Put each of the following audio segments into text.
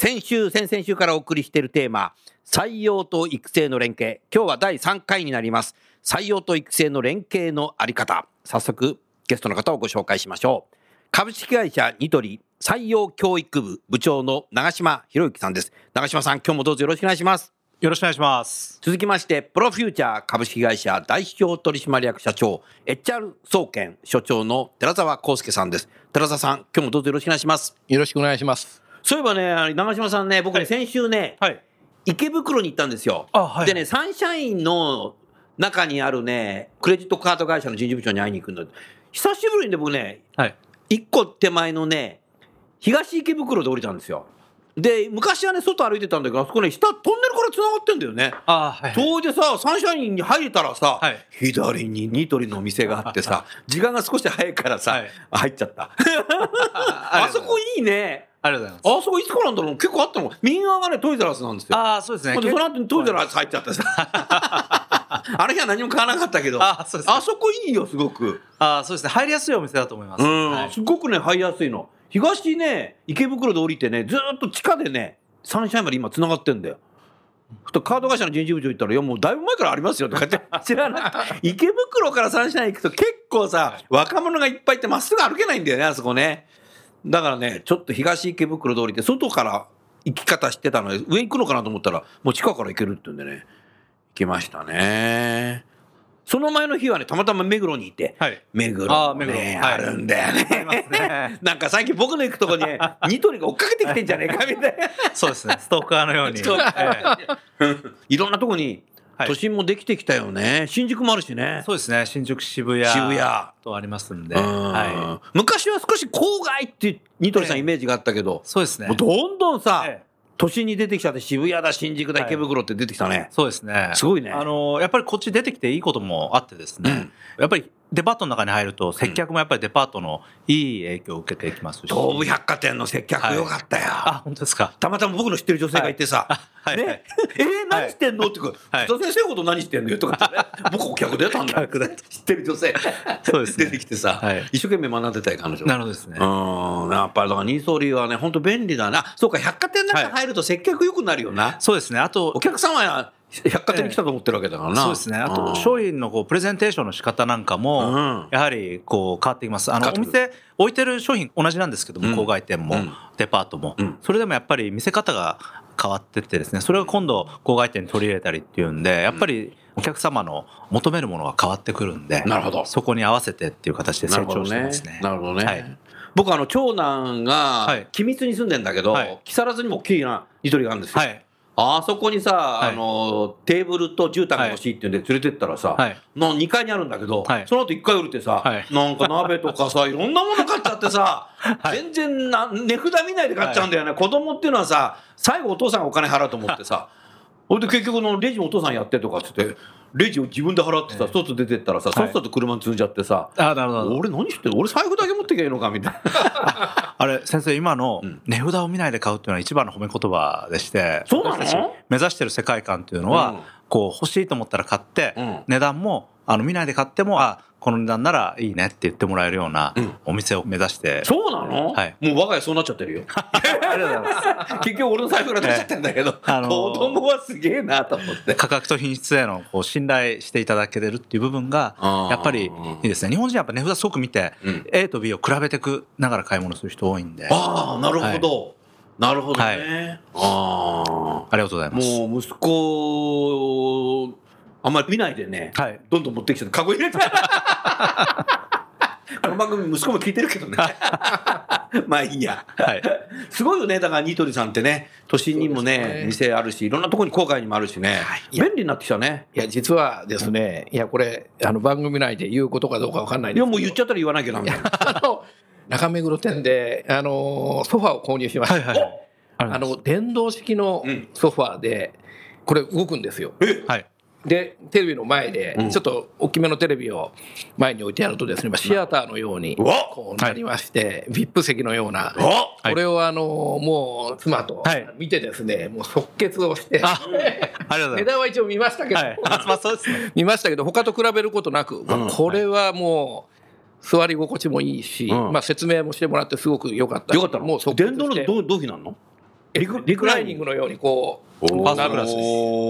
先週先々週からお送りしているテーマ採用と育成の連携今日は第3回になります採用と育成の連携のあり方早速ゲストの方をご紹介しましょう株式会社ニトリ採用教育部部長の長島博之さんです長島さん今日もどうぞよろしくお願いしますよろしくお願いします。続きまして、プロフューチャー株式会社代表取締役社長、HR 総研所長の寺澤康介さんです。寺澤さん、今日もどうぞよろしくお願いします。よろしくお願いします。そういえばね、長島さんね、僕ね、はい先週ね、はい。池袋に行ったんですよ。あはいでね、サンシャインの中にあるね、クレジットカード会社の人事部長に会いに行くんだ。久しぶりにね、僕ね、はい。一個手前のね、東池袋で降りたんですよ。で、昔はね、外歩いてたんだけど、あそこね、下、トンネルから繋がってんだよね。あはい。それでさ、サンシャインに入れたらさ、はい左にニトリのお店があってさ、時間が少し早いからさ、はい入っちゃった。ああそこいいね。ありがとうございます。あそこいつからなんだろう？結構あったの？右側がね、トイザらスなんですよ。ああ、そうですね。でその後にトイザらス入っちゃってさ。あの日は何も買わなかったけど、あそうですあそこいいよ、すごく。ああ、そうですね。入りやすいお店だと思います。うん、はいすごくね、入りやすいの。東ね、池袋で降りてね、ずーっと地下でね、サンシャインまで今繋がってんだよ。ふとカード会社の人事部長行ったら、いやもうだいぶ前からありますよとかって 知らなくて、池袋からサンシャイン行くと結構さ、若者がいっぱいいてまっすぐ歩けないんだよね、あそこね。だからね、ちょっと東池袋で降りて、外から行き方知ってたので、上行くのかなと思ったら、もう地下から行けるって言うんでね、行きましたね。その前の日はね、たまたま目黒にいて、はい。目黒あもねあるんだよね。なんか最近僕の行くとこにね、ニトリが追っかけてきてんじゃねえかみたいそうですね。ストーカーのように。いろんなとこにはい都心もできてきたよね。新宿もあるしねえ。そうですね。新宿、渋谷。渋谷とありますんで。うんは昔は少し郊外ってニトリさんええイメージがあったけどい。、そうですね。どんどんさ、ええ都心に出てきちゃって渋谷だ、新宿だ、はい池袋って出てきたね。そうですね。すごいねあの、やっぱりこっち出てきていいこともあってですね。やっぱりデパートの中に入ると、接客もやっぱりデパートのいい影響を受けていきますし。東武百貨店の接客よかったよ。あ、本当ですか？たまたま僕の知ってる女性がいてさ、はい。はい。ね、えー、何してんのって言う先生のこと何してんのよとかってね、僕お客出たんだ。知ってる女性。そうですね。出てきてさ、はい。一生懸命学んでたよ彼女。なるほどですね。うん。やっぱりだからニーソリーはね本当便利だな。そうか百貨店の中入ると接客良くなるよな、そうですね。あとお、客様は百貨店に来たと思ってるわけだからな、そうですね。あうん。と、商品のこうプレゼンテーションの仕方なんかも、うん。やはりこう変わってきます。あの、お店、置いてる商品同じなんですけども、うん。郊外店も、うん。デパートも、うん。それでもやっぱり見せ方が変わってってですね、それが今度郊外店に取り入れたりっていうんで、やっぱりお客様の求めるものが変わってくるんで、なるほど。そこに合わせてっていう形で成長してますね。なるほどね。はい。僕あの長男がはい。君津に住んでんだけど、はい。木更津にも大きいなニトリがあるんですよ。はい。あそこにさ、い。あのテーブルと絨毯が欲しいって言うんで連れてったらさ、はい。の2階にあるんだけど、はい。その後1階降りてさ、はい。なんか鍋とかさ いろんなもの買っちゃってさ、はい。全然な値札見ないで買っちゃうんだよね、子供っていうのはさ最後お父さんがお金払うと思ってさ ほいで結局のレジもお父さんやってとかっつってレジを自分で払ってさ、外出てったらさ、さっさと車に積んじゃってさ、あ、なるほど。俺何して俺財布だけ持ってきゃいいのかみたいな。あれ、先生、今のうん。値札を見ないで買うっていうのは一番の褒め言葉でして、そうなの？目指してる世界観っていうのは、うん。こう欲しいと思ったら買って、うん。値段もあの見ないで買っても、あ、この値段ならいいねって言ってもらえるようなうんお店を目指して、そうなの、はいもう我が家そうなっちゃってるよ。ありがとうございます。結局俺の財布から出しちゃってんだけど、あのー子供はすげえなと思って。価格と品質へのこう信頼していただけてるっていう部分がやっぱりいいですね。日本人はやっぱ値札すごく見て、うん A と B を比べてくながら買い物する人多いんで、あああ、なるほど。なるほどね。ああ。りがとうございます。もう息子あんまり見ないでね、はいどんどん持ってきて、カゴ入れて。この番組、息子も聞いてるけどね。まあいいや。はい。すごいよね、だからニトリさんってね、都心にもね、ね店あるし、いろんなところに郊外にもあるしね、いや便利になってきたね。いや、実はですね、いや、これ、あの、番組内で言うことかどうかわかんないですけどもう言っちゃったら言わなきゃダメ 中目黒店で、あの、ソファーを購入しました。はいはい。ああの、電動式のうんソファーで、これ動くんですよ。はい。で、テレビの前でうん、ちょっと大きめのテレビを前に置いてやるとですね、まあシアターのように、こうなりまして、VIP 席のような、これをあの、もう妻とはい。見てですね、もう即決をして、あ、ありがとうござい値段は一応見ましたけど、ます。はい。あまあそうですね。見ましたけど、他と比べることなく、これはもう、座り心地もいいし、うん。まあ説明もしてもらってすごく良かったしよかったの？もう電動のどうどうなるの？リクライニングのようにこう、ファーストクラスで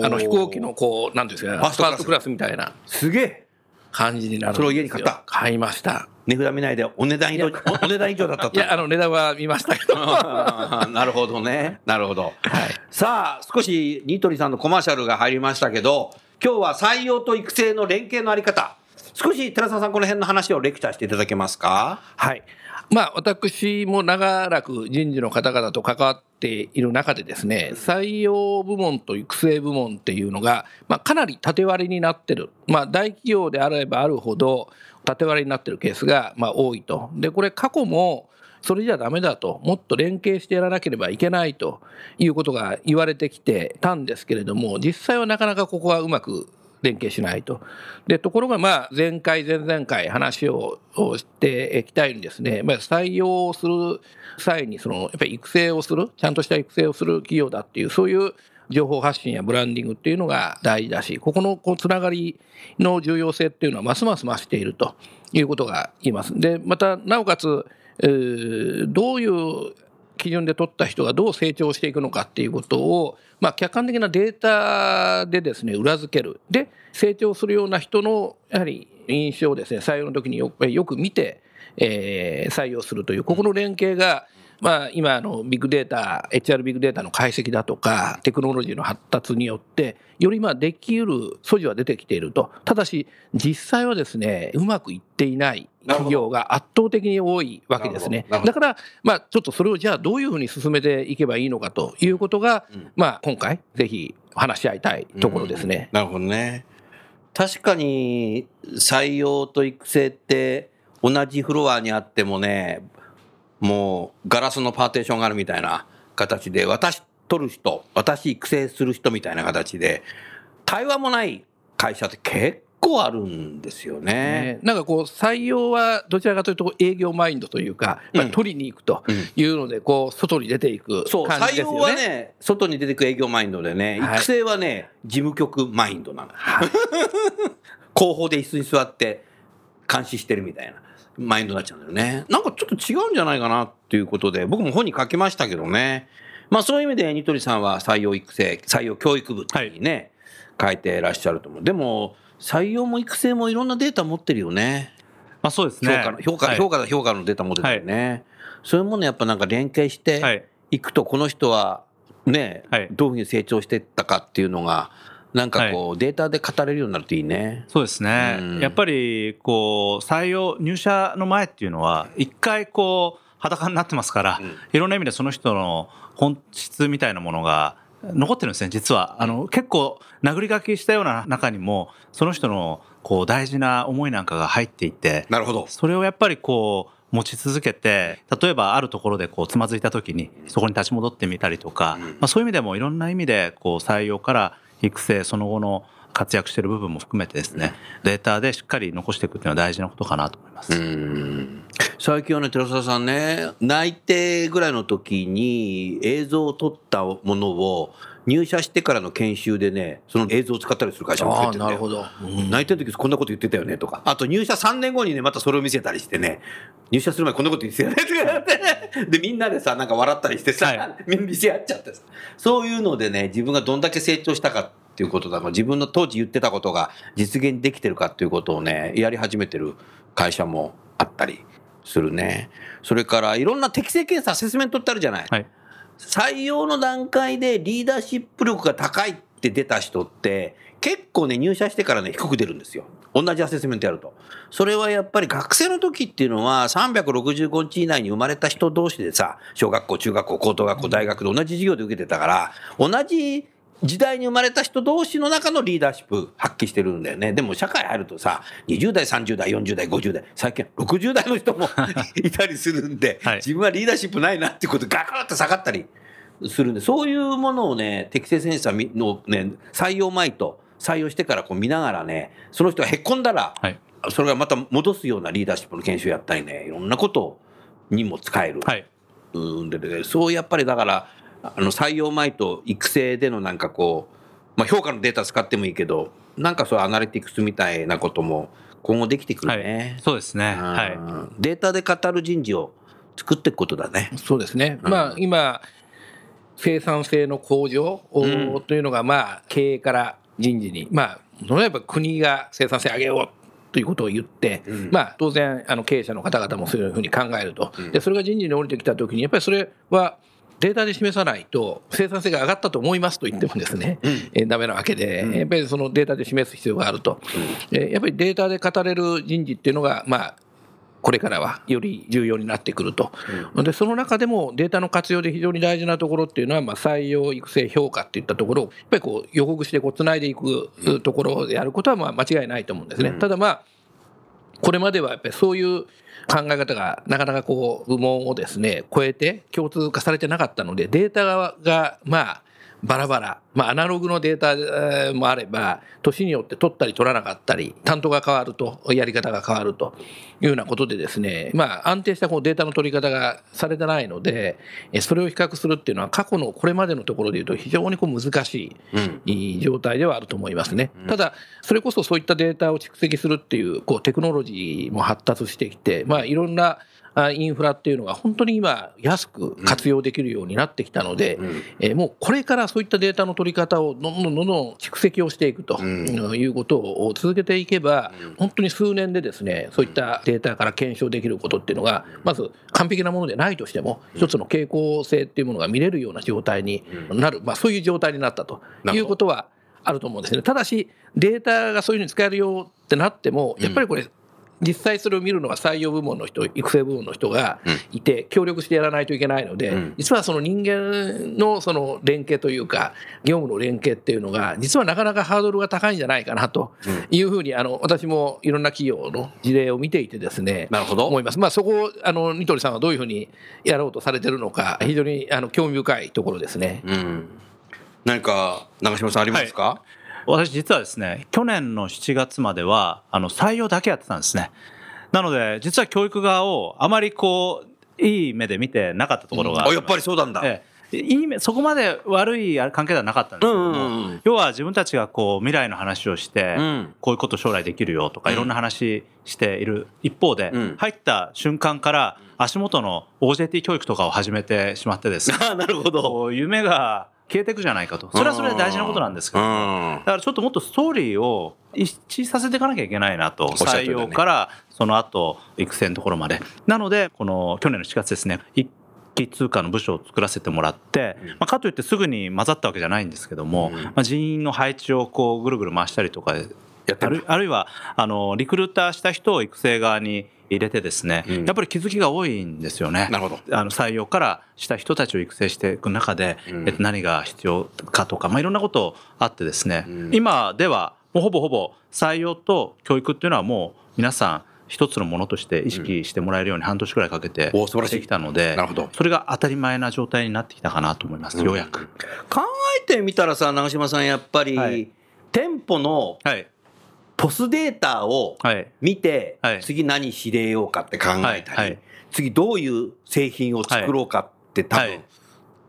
すあの飛行機のこう、なんていうんですか、ファーストクラスファーストクラスみたいなすげえ。感じになるんですよ。それを家に買った買いました。値札見ないでお値段以上、おお値段以上だったと。いや、あの値段は見ましたけど。は なるほどね。なるほど。い。さあ、少しニトリさんのコマーシャルが入りましたけど、今日は採用と育成の連携のあり方。少し寺澤さん、この辺の話をレクチャーしていただけますか？はい。まあ、私も長らく人事の方々と関わっている中でですね、採用部門と育成部門っていうのが、まあ、かなり縦割りになってる。まあ、大企業であればあるほど、縦割りになってるケースが、まあ、多いと。で、これ過去も、それじゃダメだと、もっと連携してやらなければいけないということが言われてきてたんですけれども、実際はなかなかここはうまく連携しないと。で、ところがまあ、前回、前々回話をしてきたようにですね、まあ、採用する際に、その、やっぱり育成をする、ちゃんとした育成をする企業だっていう、そういう情報発信やブランディングっていうのが大事だし、ここのこうつながりの重要性っていうのはますます増しているということが言います。で、また、なおかつ、どういう基準で取った人がどう成長していくのかっていうことを、まあ、客観的なデータでですね裏付ける。で成長するような人のやはり印象をですね採用の時によよく見て、えー採用するというここの連携が、まあ、今あのビッグデータ HR ビッグデータの解析だとかテクノロジーの発達によってよりまあできうる素地は出てきているとただし実際はですねうまくいっていない企業が圧倒的に多いわけですね。だから、まあ、ちょっとそれをじゃあどういうふうに進めていけばいいのかということが、うんまあ、今回ぜひ話し合いたいところですね。なるほどね。確かに採用と育成って同じフロアにあってもね、もうガラスのパーテーションがあるみたいな形で、私取る人、私育成する人みたいな形で、対話もない会社って結構あるんですよね。ねなんかこう採用はどちらかというと営業マインドというか、まあうん取りに行くとうんいうのでこう外に出ていくそう、感じ採用はですよね。ね、外に出てく営業マインドでね、はい育成はね、事務局マインドなの。はい 後方で椅子に座って監視してるみたいなマインドになっちゃうんだよね。なんかちょっと違うんじゃないかなっていうことで、僕も本に書きましたけどね。まあそういう意味で、ニトリさんは採用育成、採用教育部にね、書いてらっしゃると思う。でも、採用も育成もいろんなデータ持ってるよね。まあそうですね。評価の、評価、はい評価だ、評価のデータ持ってるよね。そういうものやっぱなんか連携して、はい。いくとこの人はね、はいどういうふうに成長していったかっていうのがなんかこう、データで語れるようになるといいね。そうですねうん。やっぱり、こう、採用、入社の前っていうのは、一回こう、裸になってますから、うんいろんな意味でその人の本質みたいなものが残ってるんですね、実は。あの、結構、殴り書きしたような中にも、その人の、こう、大事な思いなんかが入っていて、なるほど。それをやっぱりこう、持ち続けて、例えばあるところでこう、つまずいた時に、そこに立ち戻ってみたりとか、うんまあそういう意味でもいろんな意味で、こう、採用から育成、その後の活躍している部分も含めてですね、データでしっかり残していくっていうのは大事なことかなと思います。うん最近はね、寺澤さんね、内定ぐらいの時に映像を撮ったものを入社してからの研修でね、その映像を使ったりする会社も増えああてなるほど。うん内定の時こんなこと言ってたよねとか。あと入社3年後にね、またそれを見せたりしてね、入社する前こんなこと言ってたよねとか言って、で、みんなでさ、なんか笑ったりしてさ、見せ合っちゃってさ。そういうのでね、自分がどんだけ成長したかっていうことだ自分の当時言ってたことが実現できてるかっていうことをね、やり始めてる会社もあったりするね。それから、いろんな適正検査、アセスメントってあるじゃない。採用の段階でリーダーシップ力が高いって出た人って結構ね、入社してからね、低く出るんですよ。同じアセスメントやると。それはやっぱり学生の時っていうのは、365日以内に生まれた人同士でさ、小学校、中学校、高等学校、大学で同じ授業で受けてたから、同じ時代に生まれた人同士の中のリーダーシップ発揮してるんだよね。でも社会入るとさ、20代、30代、40代、50代、最近は60代の人も いたりするんで、はい自分はリーダーシップないなってことでガクッと下がったりするんで、そういうものをね、適正センサーのね、採用前と採用してからこう見ながらね、その人がへっこんだら、はい。それがまた戻すようなリーダーシップの研修やったりね、いろんなことにも使える。はい。うんででそうやっぱりだからあの採用前と育成でのなんかこう、まあ、評価のデータ使ってもいいけどなんかそういうアナリティクスみたいなことも今後できてくるはねい。。そうですね。うんはい。データで語る人事を作っていくことだね。そうですね、うんまあ、今、生産性の向上おうんというのが、まあ、経営から人事に、まあ、例えば国が生産性上げようということを言って、うん。まあ、当然、あの経営者の方々もそういうふうに考えると、うん。でそれが人事に降りてきたときに、やっぱりそれはデータで示さないと、生産性が上がったと思いますと言ってもですね、えーダメなわけで、うん。やっぱりそのデータで示す必要があると、えーやっぱりデータで語れる人事っていうのが、まあ、これからはより重要になってくると、でその中でもデータの活用で非常に大事なところっていうのは、まあ、採用、育成、評価っていったところを、やっぱりこう予告してこうつないでいくところでやることはまあ間違いないと思うんですね。うん。ただまあこれまではやっぱりそういう考え方がなかなかこう部門をですね超えて共通化されてなかったのでデータがまあバラバラ、まあ、アナログのデータえーもあれば年によって取ったり取らなかったり担当が変わるとやり方が変わるというようなことでですね、まあ、安定したこうデータの取り方がされてないのでえそれを比較するっていうのは過去のこれまでのところでいうと非常にこう難しい状態ではあると思いますね。ただ、それこそそういったデータを蓄積するっていう、こう、テクノロジーも発達してきて、まあ、いろんなあインフラっていうのが本当に今、安く活用できるようになってきたので、うんえーもうこれからそういったデータの取り方をどんどんどんどん蓄積をしていくと、うん。いうことを続けていけば、うん。本当に数年でですね、そういったデータから検証できることっていうのが、まず完璧なものでないとしても、一つの傾向性っていうものが見れるような状態になる、まあそういう状態になったということはあると思うんですね。ただし、データがそういうふうに使えるよってなっても、やっぱりこれ、実際それを見るのは採用部門の人、育成部門の人がいて、協力してやらないといけないので、うん。実はその人間のその連携というか、業務の連携っていうのが、実はなかなかハードルが高いんじゃないかなというふうに、あの私もいろんな企業の事例を見ていてですね、なるほど。思います。まあ、そこをあのニトリさんはどういうふうにやろうとされてるのか、非常にあの興味深いところですね。うん。何か長嶋さんありますか、私実はですね去年の7月まではあの採用だけやってたんですね。なので実は教育側をあまりこういい目で見てなかったところが、あやっぱりそうなんだ。ええ、いい目そこまで悪い関係ではなかったんですけども、うんうんうん。要は自分たちがこう未来の話をして、うん。こういうこと将来できるよとかうん。いろんな話している一方で、うん。入った瞬間から足元の OJT 教育とかを始めてしまってですね。あなるほど。夢が消えていくじゃないかと。それはそれで大事なことなんですけど。うん。だからちょっともっとストーリーを一致させていかなきゃいけないなと。採用からその後育成のところまで。なのでこの去年の4月ですね。一気通貨の部署を作らせてもらって、まあ、かといってすぐに混ざったわけじゃないんですけども、うん。まあ、人員の配置をこうぐるぐる回したりとかあるあるいはあのリクルーターした人を育成側に入れてですね、うん。やっぱり気づきが多いんですよね。なるほど。あの採用からした人たちを育成していく中で、うん。えっと、何が必要かとか、まあ、いろんなことあってですね、うん。今ではもうほぼほぼ採用と教育っていうのはもう皆さん一つのものとして意識してもらえるように半年くらいかけてお素晴らしい。してきたのでなるほど。それが当たり前な状態になってきたかなと思います、ようやく。考えてみたらさ長嶋さんやっぱり、はい。店舗のはいポスデータをはい。見て、はい。次何しれようかって考えたり、次どういう製品を作ろうかって多分はい。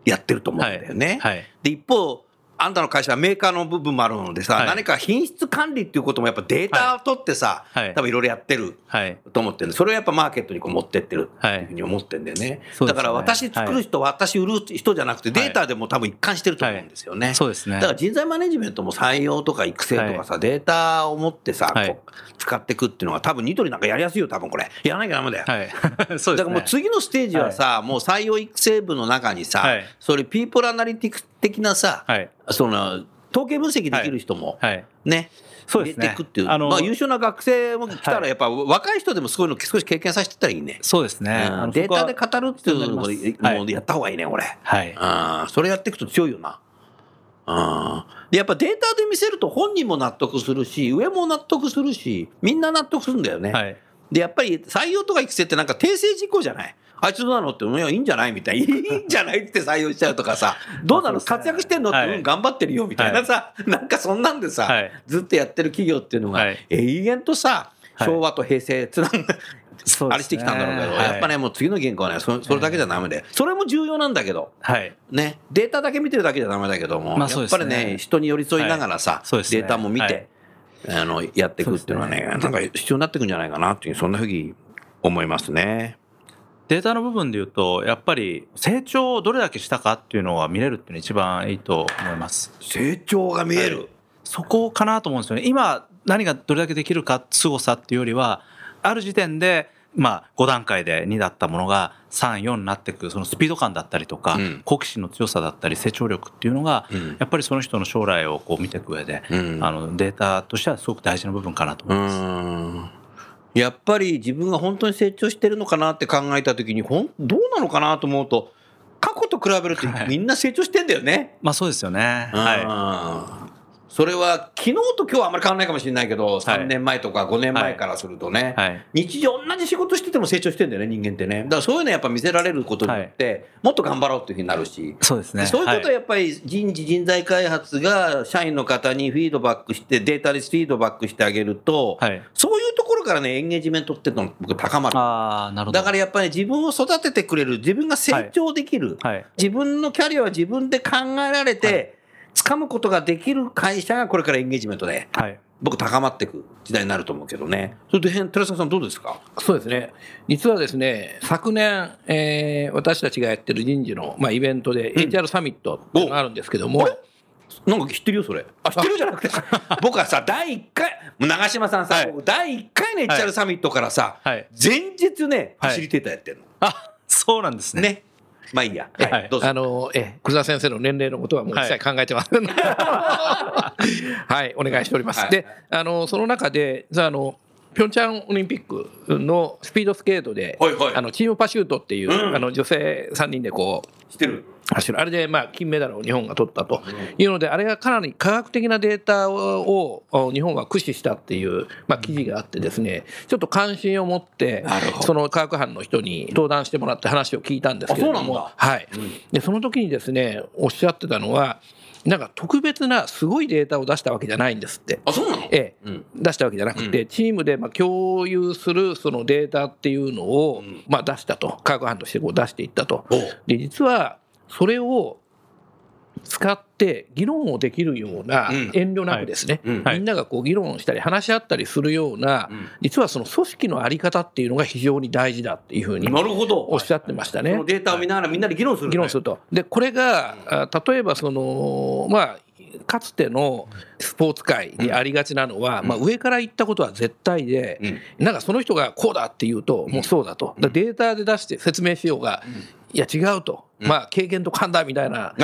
やってると思うんだよね。はい。で一方あんたの会社はメーカーの部分もあるのでさ、はい。何か品質管理っていうこともやっぱデータを取ってさ、はい。多分いろいろやってるはい。と思ってるそれをやっぱマーケットにこう持ってってるってはいいうふうに思ってんだよね。そうですね。だから私作る人、私売る人じゃなくてデータでも多分一貫してると思うんですよね。そうですね。だから人材マネジメントも採用とか育成とかさ、データを持ってさ、使っていくっていうのが多分ニトリなんかやりやすいよ、多分これ。やらなきゃダメだよ。はい。そうですね。だからもう次のステージはさ、もう採用育成部の中にさ、はい。それピープルアナリティクス的なさ、はいその統計分析できる人もはい。ね、そうですね入れていくっていう、あのまあ、優秀な学生も来たら、はいやっぱ若い人でもそういうの少し経験させてったらいいね。そうですね。うんデータで語るっていうのもやった方がいいね、これ。はい。うんそれやっていくと強いよな。うんでやっぱデータで見せると本人も納得するし、上も納得するし、みんな納得するんだよね。はい。で、やっぱり採用とか育成ってなんか訂正事項じゃない？あいつどうなのって、いや、いいんじゃない？みたいな。いいんじゃないって採用しちゃうとかさ、どうなの？活躍してんの？って、はい。うん、頑張ってるよみたいなさ、なんかそんなんでさ、はい。ずっとやってる企業っていうのが、はい。永遠とさ、はい。昭和と平成つなが、あれしてきたんだろうけど、はい。やっぱね、もう次の原稿はねそ、それだけじゃダメで、それも重要なんだけど、はい。ね、データだけ見てるだけじゃダメだけども、やっぱりね、人に寄り添いながらさ、データも見て、あのやっていくっていうのはね、なんか必要になってくんじゃないかなっていう、そんなふうに思いますね。データの部分で言うと、やっぱり成長をどれだけしたかっていうのが見れるっていうのが一番いいと思います。成長が見える。そこかなと思うんですよね。今、何がどれだけできるか、凄さっていうよりは、ある時点で、まあ、5段階で2だったものが3、4になっていく、そのスピード感だったりとか、うん好奇心の強さだったり、成長力っていうのが、うんやっぱりその人の将来をこう見ていく上で、うんあのデータとしてはすごく大事な部分かなとう思います。んやっぱり自分が本当に成長してるのかなって考えたときに、ほんどうなのかなと思うと、過去と比べるとはいみんな成長してんだよね。まあそうですよね。ははい。それは昨日と今日はあんまり変わらないかもしれないけど、3年前とか5年前からするとね、い。はい。日常同じ仕事してても成長してんだよね、人間ってね。だからそういうのやっぱ見せられることによって、もっと頑張ろうっていうふうになるし。そうですね。そういうことははいやっぱり人事人材開発が社員の方にフィードバックして、データでフィードバックしてあげると、はい。そういうところからね、エンゲージメントっていうのが僕高まる。ああ、なるほど。だからやっぱり自分を育ててくれる、自分が成長できる、はい。自分のキャリアは自分で考えられて、掴むことができる会社がこれからエンゲージメントで、はい。僕高まっていく時代になると思うけどね。それで、寺坂さんどうですか？そうですね。実はですね、昨年、えー私たちがやってる人事の、まあ、イベントで HR サミットっていうのがあるんですけども、なんか知ってるよ、それ。あ、知ってるじゃなくて、僕はさ、第1回、長嶋さんさ、はい僕第1回の HR サミットからさ、はい前日ね、フはいァシリテーターやってるの。あ、そうなんですね。ね。まあいいや。はいはい、どうぞ。あの、え、久田先生の年齢のことはもう一切考えてません。はい、お願いしております。はいで、あの、その中で、じゃあ、あの、ピョンチャンオリンピックのスピードスケートで、はいはいあのチームパシュートっていう、うんあの女性3人でこう知ってる。走る。あれでまあ金メダルを日本が取ったと。いうので、あれがかなり科学的なデータをを日本が駆使したっていう、まあ、記事があってですね、ちょっと関心を持ってその科学班の人に登壇してもらって話を聞いたんですけれども。あそうなんだ、はい、でその時にですね、おっしゃってたのは、なんか特別なすごいデータを出したわけじゃないんですって。あ、そうなの？ええ。うん。出したわけじゃなくて、チームでまあ共有するそのデータっていうのをん。まあ出したと、科学班としてこう出していったと。で実はそれを使って議論をできるようなうん遠慮なくですね、みんながこう議論したり話し合ったりするような、うん実はその組織の在り方っていうのが非常に大事だっていうふうに。おっしゃってましたね。そのデータを見ながらみんなで議論する、ね。議論すると。で、これが、あ例えばその、まあ、かつてのスポーツ界にありがちなのは、まあ、上から言ったことは絶対で、なんかその人がこうだって言うと、もうそうだと。だデータで出して説明しようが、いや違うと。まあ、経験と勘だみたいな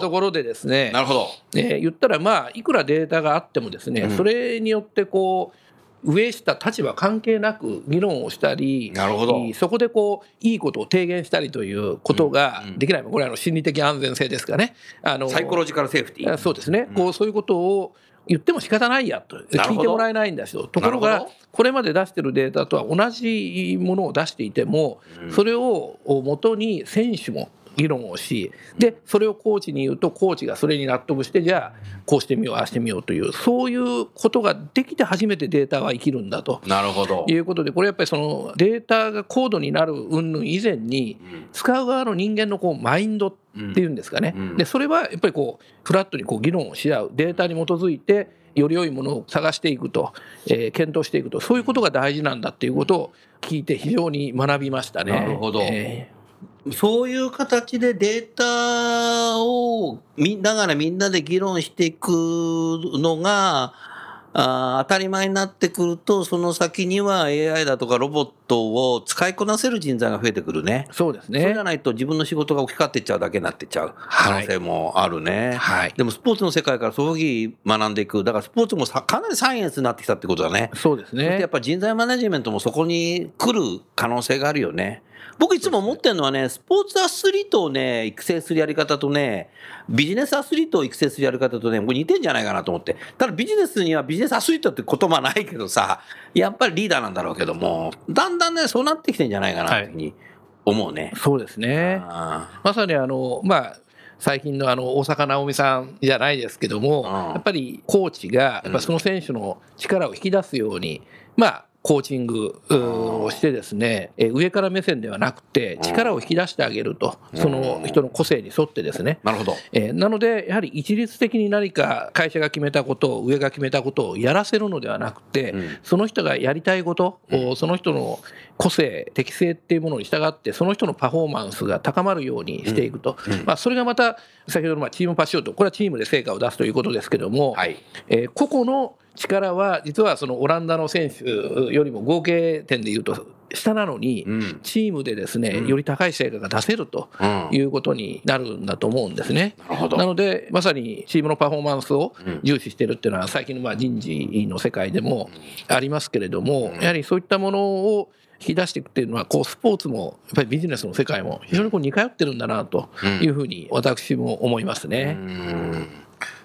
ところでですね、なるほど。えー言ったらまあいくらデータがあってもですね、それによってこう上下立場関係なく議論をしたりなるほど。そこでこういいことを提言したりということができない、これはあの心理的安全性ですかね。あのサイコロジカルセーフティー。あそうですね、こうそういうことを言っても仕方ないやと。聞いてもらえないんだしとところがこれまで出してるデータとは同じものを出していても、それをもとに選手も議論をしでそれをコーチに言うとコーチがそれに納得してじゃあこうしてみようああしてみようというそういうことができて初めてデータは生きるんだと。なるほど。いうことでこれやっぱりそのデータが高度になる云々以前に使う側の人間のこうマインドっていうんですかね、うんでそれはやっぱりこうフラットにこう議論をし合うデータに基づいてより良いものを探していくと、えー検討していくとそういうことが大事なんだっていうことを聞いて非常に学びましたね。なるほどえそういう形でデータを見ながらみんなで議論していくのが、あー当たり前になってくるとその先には AI だとかロボットを使いこなせる人材が増えてくるね。そうですそうじねゃないと自分の仕事が置き換わっていっちゃうだけになっていっちゃう可能性もあるね。はいでもスポーツの世界からそういうふうに学んでいく。だからスポーツもさかなりサイエンスになってきたってことだね。そうですそしてやねっぱ人材マネジメントもそこに来る可能性があるよね。僕いつも思ってるのはね、スポーツアスリートをね、育成するやり方とね、ビジネスアスリートを育成するやり方とね、これ似てんじゃないかなと思って。ただビジネスにはビジネスアスリートって言葉ないけどさ、やっぱりリーダーなんだろうけども、だんだんね、そうなってきてんじゃないかなっていうふうに思うね。そうですねあまさにあのまあ最近のあの大坂なおみさんじゃないですけども、うんやっぱりコーチがやっぱその選手の力を引き出すように、まあコーチングをしてですねえ上から目線ではなくて力を引き出してあげるとその人の個性に沿ってですね。ーなるほど。えーなので、やはり一律的に何か会社が決めたことを、上が決めたことをやらせるのではなくて、うん。その人がやりたいこと、おその人の個性、適性っていうものに従って、その人のパフォーマンスが高まるようにしていくと、まあ、それがまた、先ほどのまあチームパシュート、これはチームで成果を出すということですけども、はい。えー個々の力は、実はそのオランダの選手よりも合計点でいうと下なのに、うん。チームでですね、より高い成果が出せるとうん。いうことになるんだと思うんですね。なるほど。なので、まさにチームのパフォーマンスをうん重視しているっていうのは、最近のまあ人事の世界でもありますけれども、やはりそういったものを引き出していくっていうのは、こうスポーツも、やっぱりビジネスの世界も、非常にこう似通ってるんだなというふうに、私も思いますね。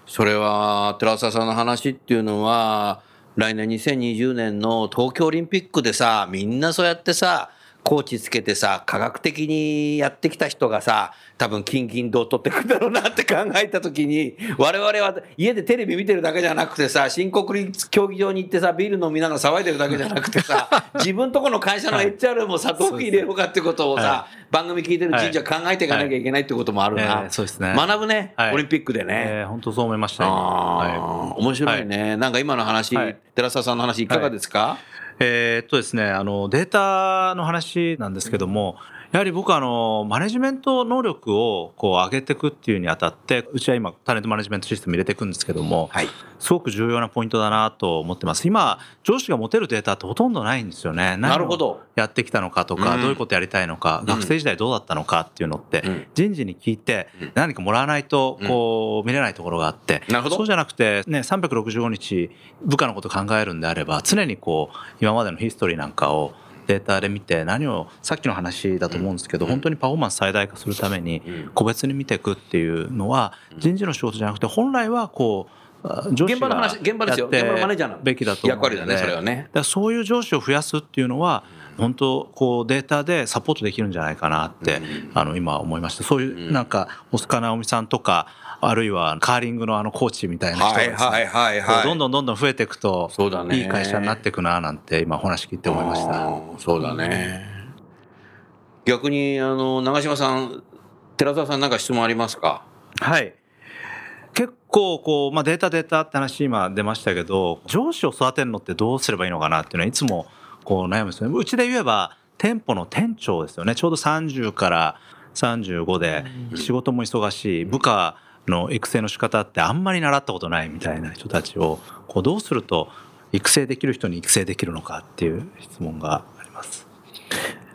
それは寺澤さんの話っていうのは来年2020年の東京オリンピックでさみんなそうやってさコーチつけてさ科学的にやってきた人がさ多分金銀銅取ってくんだろうなって考えた時に我々は家でテレビ見てるだけじゃなくてさ新国立競技場に行ってさビール飲みながら騒いでるだけじゃなくてさ 自分とこの会社の HR もさどう入れようかってことをさ、は番組聞いてる人事は考えていかなきゃいけないってこともあるな、えーそうですね。学ぶね、はい。オリンピックでね。えー本当そう思いました、面白いね、なんか今の話、はい。寺澤さんの話いかがですか、えーっとですね、あのデータの話なんですけども、やはり僕はあのマネジメント能力をこう上げていくっていうにあたって、うちは今タレントマネジメントシステム入れていくんですけども、はい。すごく重要なポイントだなと思ってます。今上司が持てるデータってほとんどないんですよね。なるほど。やってきたのかとか、うん。どういうことやりたいのか、ん。学生時代どうだったのかっていうのって、うん。人事に聞いてうん。何かもらわないとこう見れないところがあって、なるほど。そうじゃなくてね365日部下のこと考えるんであれば常にこう今までのヒストリーなんかをデータで見て何をさっきの話だと思うんですけど、本当にパフォーマンス最大化するためにうん。個別に見ていくっていうのは人事の仕事じゃなくて本来はこう現場のが話現場ですよ。現場のマネージャーべきだと役割だねそれはね。だそういう上司を増やすっていうのは本当こうデータでサポートできるんじゃないかなって、あの今思いました。そういうなんか大塚直美さんとかあるいはカーリングのあのコーチみたいな人がですねはいはいはいどんどんどんどん増えていくとそうだね。いい会社になっていくななんて今お話聞いて思いました。そうだね。逆にあの長嶋さん寺澤さんなんか質問ありますか？はい。結構こう、まあ、データデータって話今出ましたけど上司を育てるのってどうすればいいのかなっていうのはいつもこう悩むんですよね。うちで言えば店舗の店長ですよね。ちょうど30から35で仕事も忙しい。部下の育成の仕方ってあんまり習ったことないみたいな人たちをこうどうすると育成できる人に育成できるのかっていう質問があります。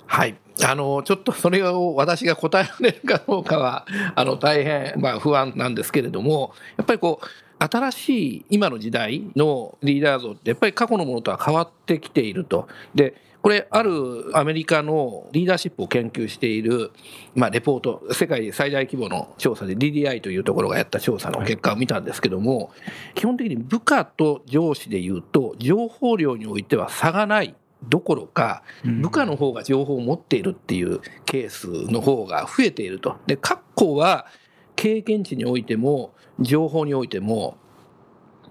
はい。あの、ちょっとそれを私が答えられるかどうかは、あの、大変、まあ、不安なんですけれども、やっぱりこう、新しい今の時代のリーダー像って、やっぱり過去のものとは変わってきていると。で、これ、あるアメリカのリーダーシップを研究している、まあ、レポート、世界最大規模の調査で DDI というところがやった調査の結果を見たんですけども、基本的に部下と上司でいうと、情報量においては差がないどころか、部下の方が情報を持っているっていうケースの方が増えていると。で、過去は経験値においても、情報においても、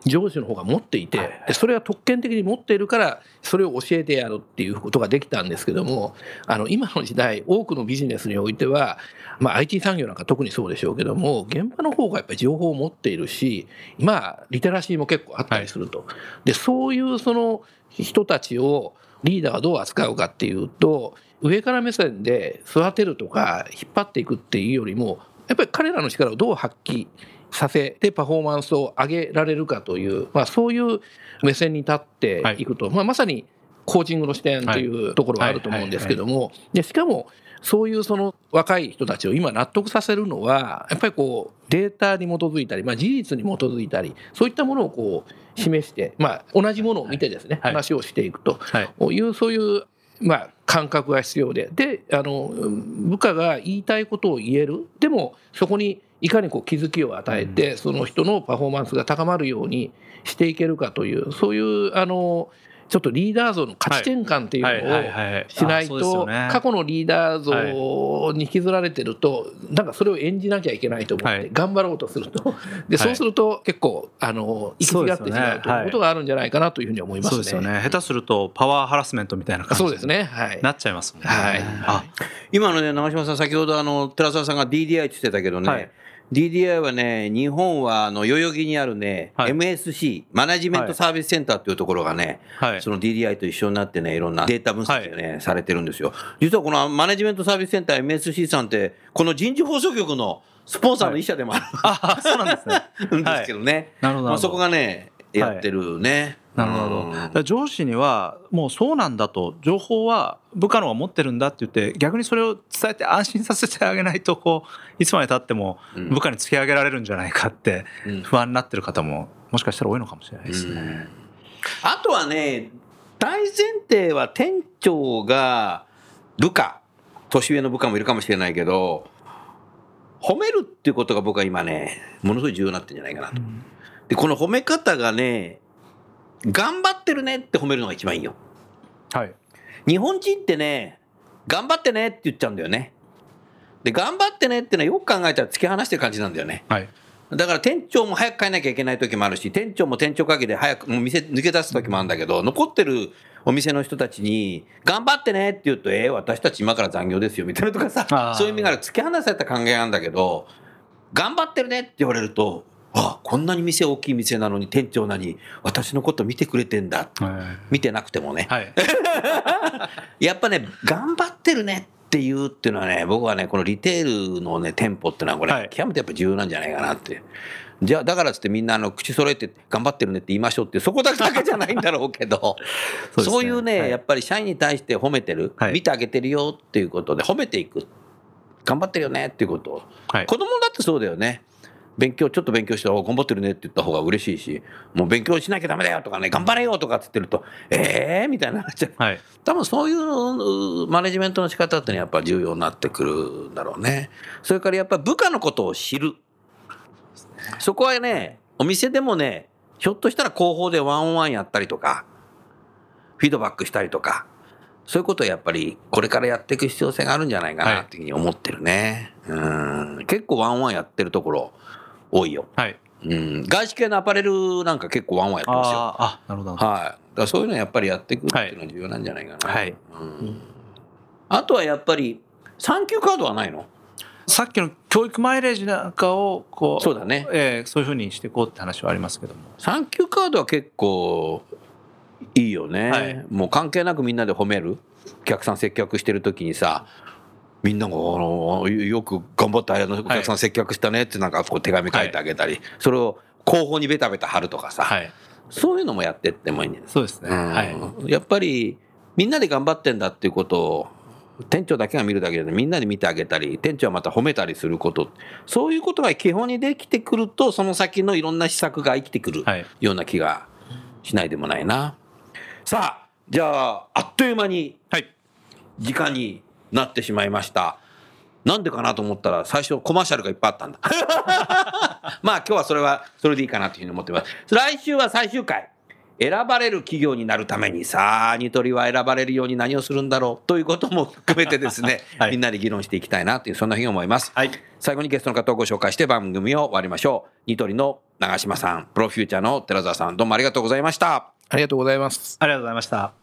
上司の方が持っていて、でそれは特権的に持っているから、それを教えてやるっていうことができたんですけども、あの、今の時代、多くのビジネスにおいては、まあ IT 産業なんか特にそうでしょうけども、現場の方がやっぱり情報を持っているし、まあ、リテラシーも結構あったりすると。で、そういうその人たちをリーダーがどう扱うかっていうと、上から目線で育てるとか引っ張っていくっていうよりも、やっぱり彼らの力をどう発揮させてパフォーマンスを上げられるかという、まあ、そういう目線に立ってい。くと、まあ、まさにコーチングの視点というところがあると思うんですけども、でしかもそういうその若い人たちを今納得させるのはやっぱりこうデータに基づいたり、まあ、事実に基づいたりそういったものをこう示して、まあ、同じものを見てですね、はい。話をしていくとはい。いうそういう、まあ、感覚が必要でであの部下が言いたいことを言える。でもそこにいかにこう気づきを与えて、その人のパフォーマンスが高まるようにしていけるかというそういうあのちょっとリーダー像の価値転換っていうのをはいしないとね。過去のリーダー像に引きずられてるとなんかそれを演じなきゃいけないと思っはい。て頑張ろうとすると。でそうすると結構あの行き違ってしまうということがあるんじゃないかなというふうに思いますね。そうですよね。下手するとパワーハラスメントみたいな感じそうですね。はい。なっちゃいますもんね。はい。あ今のね、長嶋さん、先ほどあの寺澤さんが DDI って言ってたけどね、はい DDI はね、日本はあの代々木にあるね、はい。MSC、マネジメントサービスセンターっていうところがね、はい。その DDI と一緒になってね、いろんなデータ分析がね、されてるんですよ。実はこのマネジメントサービスセンター MSC さんって、この人事放送局のスポンサーの一社でもある、あそうなんですね。んですけどね。なるほど。まあ、そこがね、やってるね。なるほど。上司にはもうそうなんだと情報は部下のが持ってるんだって言って逆にそれを伝えて安心させてあげないとこういつまでたってもうん部下に突き上げられるんじゃないかってうん不安になってる方ももしかしたら多いのかもしれないですね。あとはね、大前提は店長が部下、年上の部下もいるかもしれないけど、褒めるっていうことが僕は今ね、ものすごい重要になってるんじゃないかなと。で、この褒め方がね、頑張ってるねって褒めるのが一番いいよ。はい。日本人ってね、頑張ってねって言っちゃうんだよね。で、頑張ってねってのはよく考えたら突き放してる感じなんだよね。はい。だから店長も早く帰んなきゃいけない時もあるし、店長も店長会議で早くもう店抜け出す時もあるんだけど、残ってるお店の人たちに、頑張ってねって言うと、えー、私たち今から残業ですよみたいなとかさそういう意味から突き放された考えなんだけど、頑張ってるねって言われると、あこんなに店大きい店なのに店長なに私のこと見てくれてんだ。見てなくてもね。はい。やっぱね、頑張ってるねっていうっていうのはね、僕はね、このリテールのね、店舗っていうのはこれ、はい極めてやっぱ重要なんじゃないかなって。じゃあ、だからっつってみんなあの口揃えて頑張ってるねって言いましょうって、そこだけじゃないんだろうけど、そうねいうね、はいやっぱり社員に対して褒めてる、はい見てあげてるよっていうことで褒めていく。頑張ってるよねっていうことを。はい。子供だってそうだよね。勉強、ちょっと勉強して、お頑張ってるねって言った方が嬉しいし、もう勉強しなきゃダメだよとかね、頑張れよとかって言ってると、ええー、みたいになっちゃう。はい。多分そういううマネジメントの仕方ってのはやっぱ重要になってくるんだろうね。それからやっぱ部下のことを知る。そこはね、お店でもね、ひょっとしたら広報でワンオンワンやったりとか、フィードバックしたりとか、そういうことをやっぱりこれからやっていく必要性があるんじゃないかなっていうふうに思ってるね。うん。結構ワンワンやってるところ多いよ。はい。うん。外資系のアパレルなんか結構ワンワンやってますよ。あーあ、なるほど。はい。だそういうのやっぱりやっていくっていうのは重要なんじゃないかな。はいうんあとはやっぱり、産休カードはないの？さっきの教育マイレージなんかをこうそうだねえーそういうふうにしていこうって話はありますけども産休カードは結構いいよね。はいもう関係なくみんなで褒める。お客さん接客してる時にさ、みんながあのよく頑張ってあのお客さん接客したねってなんかこう手紙書いてあげたり、それを広報にベタベタ貼るとかさ、はい。そういうのもやってってもいいんじゃないそうですね、うん。はい。やっぱりみんなで頑張ってんだっていうことを店長だけが見るだけでみんなで見てあげたり店長はまた褒めたりすること。そういうことが基本にできてくるとその先のいろんな施策が生きてくるはい。ような気がしないでもないな。さあじゃああっという間にはい。時間になってしまいました。なんでかなと思ったら最初コマーシャルがいっぱいあったんだ。まあ今日はそれはそれでいいかなというふうに思ってます。来週は最終回。選ばれる企業になるためにさあニトリは選ばれるように何をするんだろうということも含めてですね、はいみんなで議論していきたいなというそんなふうに思います。はい最後にゲストの方をご紹介して番組を終わりましょう。ニトリの長嶋さん、プロフューチャーの寺澤さん、どうもありがとうございました。ありがとうございます。ありがとうございました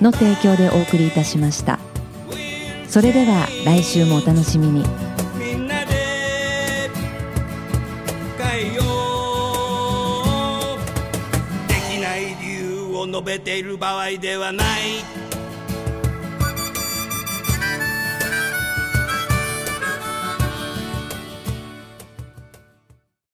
の提供でお送りいたしました。それでは来週もお楽しみに。みんなで変えよう。できない理由を述べている場合ではない。